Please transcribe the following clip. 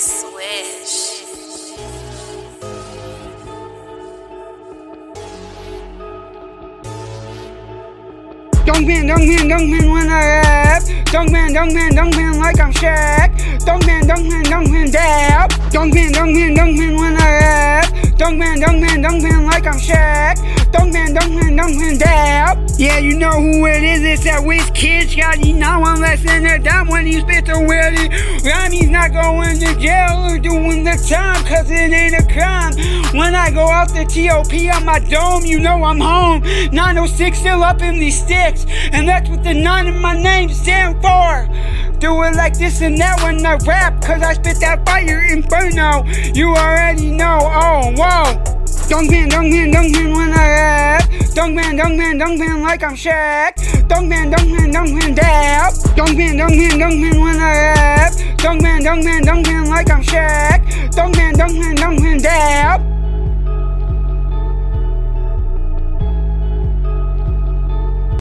Dunk man, don't man, don't man when I rap. Dunk man, don't man, don't man like I'm Shaq. Dunk man, don't man, don't man dab. Dunk man, don't man, don't man when I rap. Dunk man, dunk man, dunk man like I'm Shaq. Dunk man, dunk man, dunk man dab. Yeah, you know who it is. It's that Wiz Kid Shot. You know I'm less than a dime when he spits a willy. Rhyme's not going to jail or doing the time, cause it ain't a crime. When I go off the TOP on my dome, you know I'm home. 906 still up in these sticks. And that's what the nine in my name stand for. Do it like this and that when I rap, cause I spit that fire inferno. You already know, whoa. Dunk man, dunk man, dunk man when I rap. Dunk man, dunk man, dunk man like I'm Shaq. Dunk man, dunk man, dunk man dab. Dunk man, dunk man, dunk man when I rap. Dunk man, dunk man, dunk man like I'm Shaq. Dunk man, dunk man, dunk man dab.